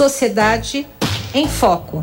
Sociedade em Foco.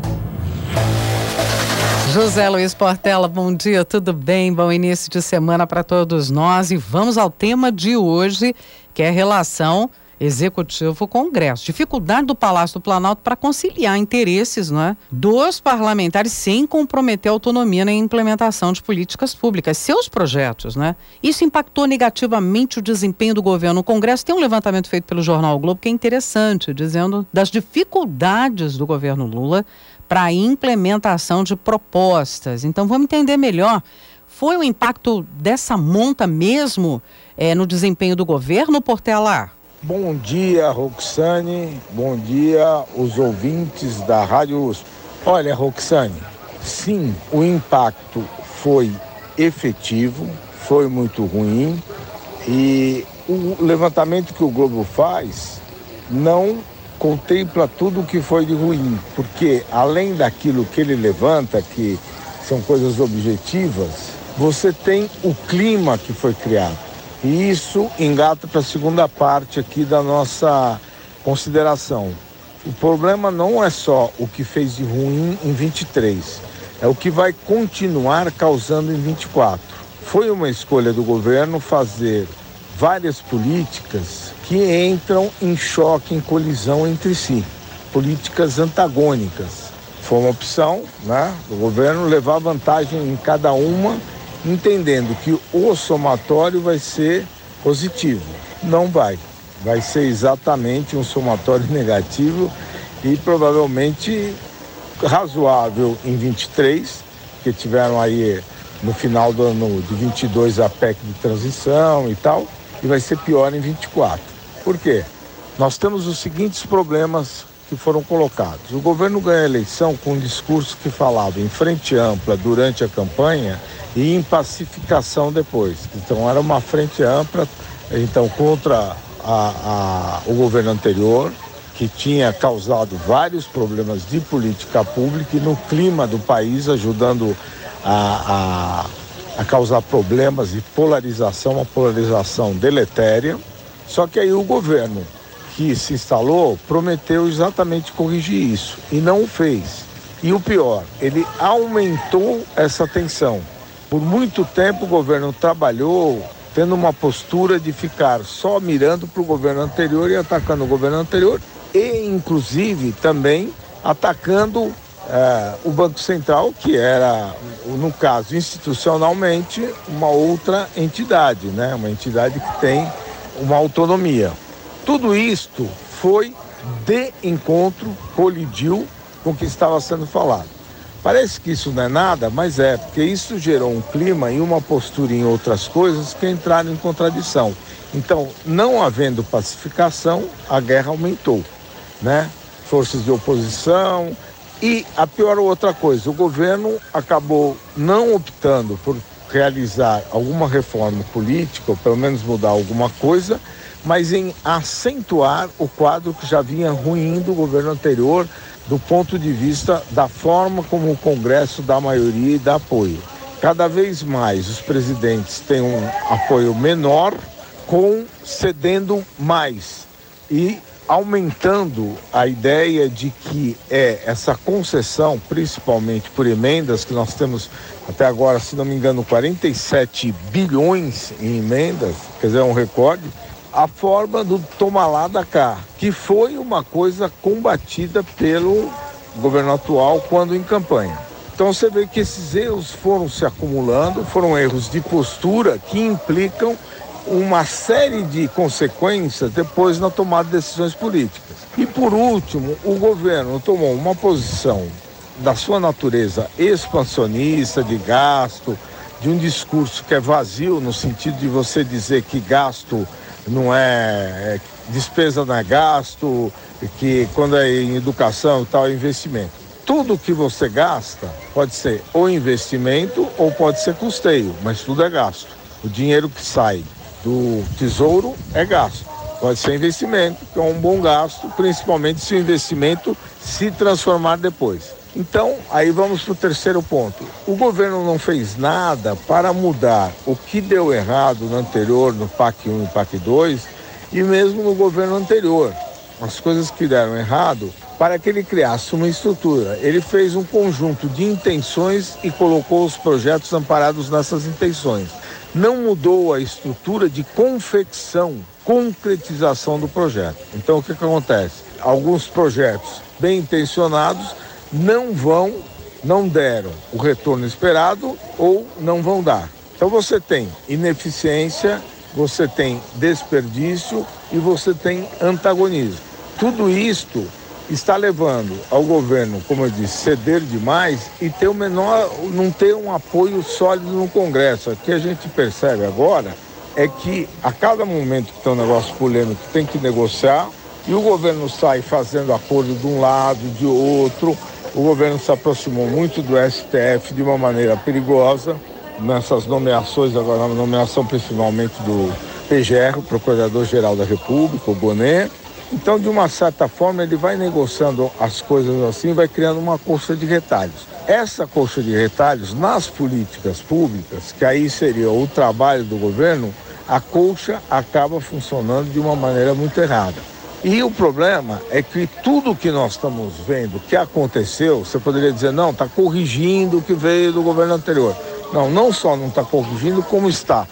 José Luiz Portela, bom dia, tudo bem? Bom início de semana para todos nós e vamos ao tema de hoje, que é a relação Executivo-Congresso. Dificuldade do Palácio do Planalto para conciliar interesses não é, dos parlamentares sem comprometer a autonomia na implementação de políticas públicas, seus projetos. Né? Isso impactou negativamente o desempenho do governo no Congresso. Tem um levantamento feito pelo jornal o Globo que é interessante, dizendo das dificuldades do governo Lula para a implementação de propostas. Então vamos entender melhor. Foi o impacto dessa monta mesmo é, no desempenho do governo, Portela? Bom dia, Roxane. Bom dia, os ouvintes da Rádio USP. Olha, Roxane, sim, o impacto foi efetivo, foi muito ruim e o levantamento que o Globo faz não contempla tudo o que foi de ruim, porque além daquilo que ele levanta, que são coisas objetivas, você tem o clima que foi criado. E isso engata para a segunda parte aqui da nossa consideração. O problema não é só o que fez de ruim em 23, é o que vai continuar causando em 24. Foi uma escolha do governo fazer várias políticas que entram em choque, em colisão entre si, políticas antagônicas. Foi uma opção né, do governo levar vantagem em cada uma entendendo que o somatório vai ser positivo. Não vai. Vai ser exatamente um somatório negativo e provavelmente razoável em 23, que tiveram aí no final do ano de 22 a PEC de transição e tal, e vai ser pior em 24. Por quê? Nós temos os seguintes problemas que foram colocados. O governo ganhou a eleição com um discurso que falava em frente ampla durante a campanha e em pacificação depois. Então era uma frente ampla, então contra a, a, o governo anterior, que tinha causado vários problemas de política pública e no clima do país, ajudando a, a, a causar problemas e polarização, uma polarização deletéria. Só que aí o governo que se instalou prometeu exatamente corrigir isso e não o fez. E o pior, ele aumentou essa tensão. Por muito tempo o governo trabalhou tendo uma postura de ficar só mirando para o governo anterior e atacando o governo anterior e, inclusive, também atacando eh, o Banco Central, que era, no caso, institucionalmente, uma outra entidade, né? uma entidade que tem uma autonomia. Tudo isto foi de encontro, colidiu com o que estava sendo falado. Parece que isso não é nada, mas é, porque isso gerou um clima e uma postura em outras coisas que entraram em contradição. Então, não havendo pacificação, a guerra aumentou, né? Forças de oposição e a pior outra coisa, o governo acabou não optando por realizar alguma reforma política, ou pelo menos mudar alguma coisa, mas em acentuar o quadro que já vinha ruim do governo anterior, do ponto de vista da forma como o Congresso dá maioria e dá apoio. Cada vez mais os presidentes têm um apoio menor, com cedendo mais e aumentando a ideia de que é essa concessão, principalmente por emendas, que nós temos até agora, se não me engano, 47 bilhões em emendas, quer dizer, é um recorde a forma do toma lá da cá, que foi uma coisa combatida pelo governo atual quando em campanha. Então você vê que esses erros foram se acumulando, foram erros de postura que implicam uma série de consequências depois na tomada de decisões políticas. E por último, o governo tomou uma posição da sua natureza expansionista, de gasto, de um discurso que é vazio no sentido de você dizer que gasto não é, é despesa não é gasto, que quando é em educação e tal é investimento. Tudo que você gasta pode ser ou investimento ou pode ser custeio, mas tudo é gasto. O dinheiro que sai do tesouro é gasto. Pode ser investimento, que é um bom gasto, principalmente se o investimento se transformar depois. Então, aí vamos para o terceiro ponto. O governo não fez nada para mudar o que deu errado no anterior, no PAC 1 e PAC 2, e mesmo no governo anterior. As coisas que deram errado para que ele criasse uma estrutura. Ele fez um conjunto de intenções e colocou os projetos amparados nessas intenções. Não mudou a estrutura de confecção, concretização do projeto. Então o que, que acontece? Alguns projetos bem intencionados não vão, não deram o retorno esperado ou não vão dar. Então você tem ineficiência, você tem desperdício e você tem antagonismo. Tudo isto está levando ao governo, como eu disse, ceder demais e ter o menor, não ter um apoio sólido no Congresso. O que a gente percebe agora é que a cada momento que tem um negócio polêmico tem que negociar e o governo sai fazendo acordo de um lado, de outro. O governo se aproximou muito do STF de uma maneira perigosa nessas nomeações, agora a nomeação principalmente do PGR, Procurador-Geral da República, o Bonet, então, de uma certa forma, ele vai negociando as coisas assim, vai criando uma colcha de retalhos. Essa colcha de retalhos, nas políticas públicas, que aí seria o trabalho do governo, a colcha acaba funcionando de uma maneira muito errada. E o problema é que tudo que nós estamos vendo que aconteceu, você poderia dizer, não, está corrigindo o que veio do governo anterior. Não, não só não está corrigindo, como está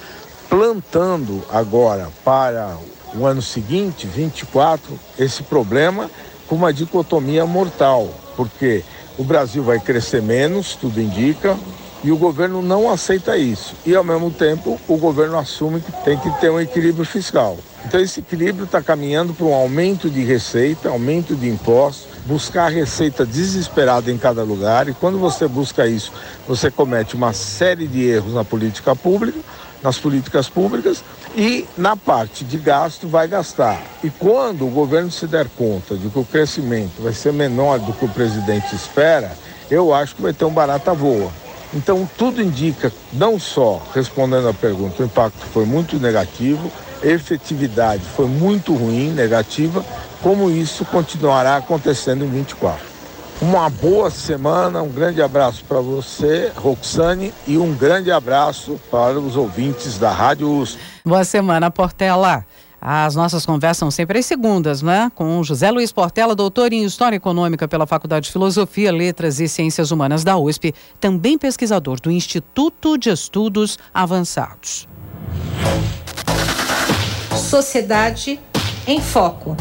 plantando agora para o ano seguinte, 24, esse problema com uma dicotomia mortal, porque o Brasil vai crescer menos, tudo indica, e o governo não aceita isso. E, ao mesmo tempo, o governo assume que tem que ter um equilíbrio fiscal. Então, esse equilíbrio está caminhando para um aumento de receita, aumento de impostos, buscar receita desesperada em cada lugar. E quando você busca isso, você comete uma série de erros na política pública, nas políticas públicas, e na parte de gasto vai gastar. E quando o governo se der conta de que o crescimento vai ser menor do que o presidente espera, eu acho que vai ter um barata voa. Então tudo indica, não só respondendo à pergunta, o impacto foi muito negativo, efetividade foi muito ruim, negativa, como isso continuará acontecendo em 24. Uma boa semana, um grande abraço para você, Roxane, e um grande abraço para os ouvintes da Rádio USP. Boa semana, Portela. As nossas conversas são sempre às segundas, né? Com José Luiz Portela, doutor em História Econômica pela Faculdade de Filosofia, Letras e Ciências Humanas da USP, também pesquisador do Instituto de Estudos Avançados. Sociedade em Foco.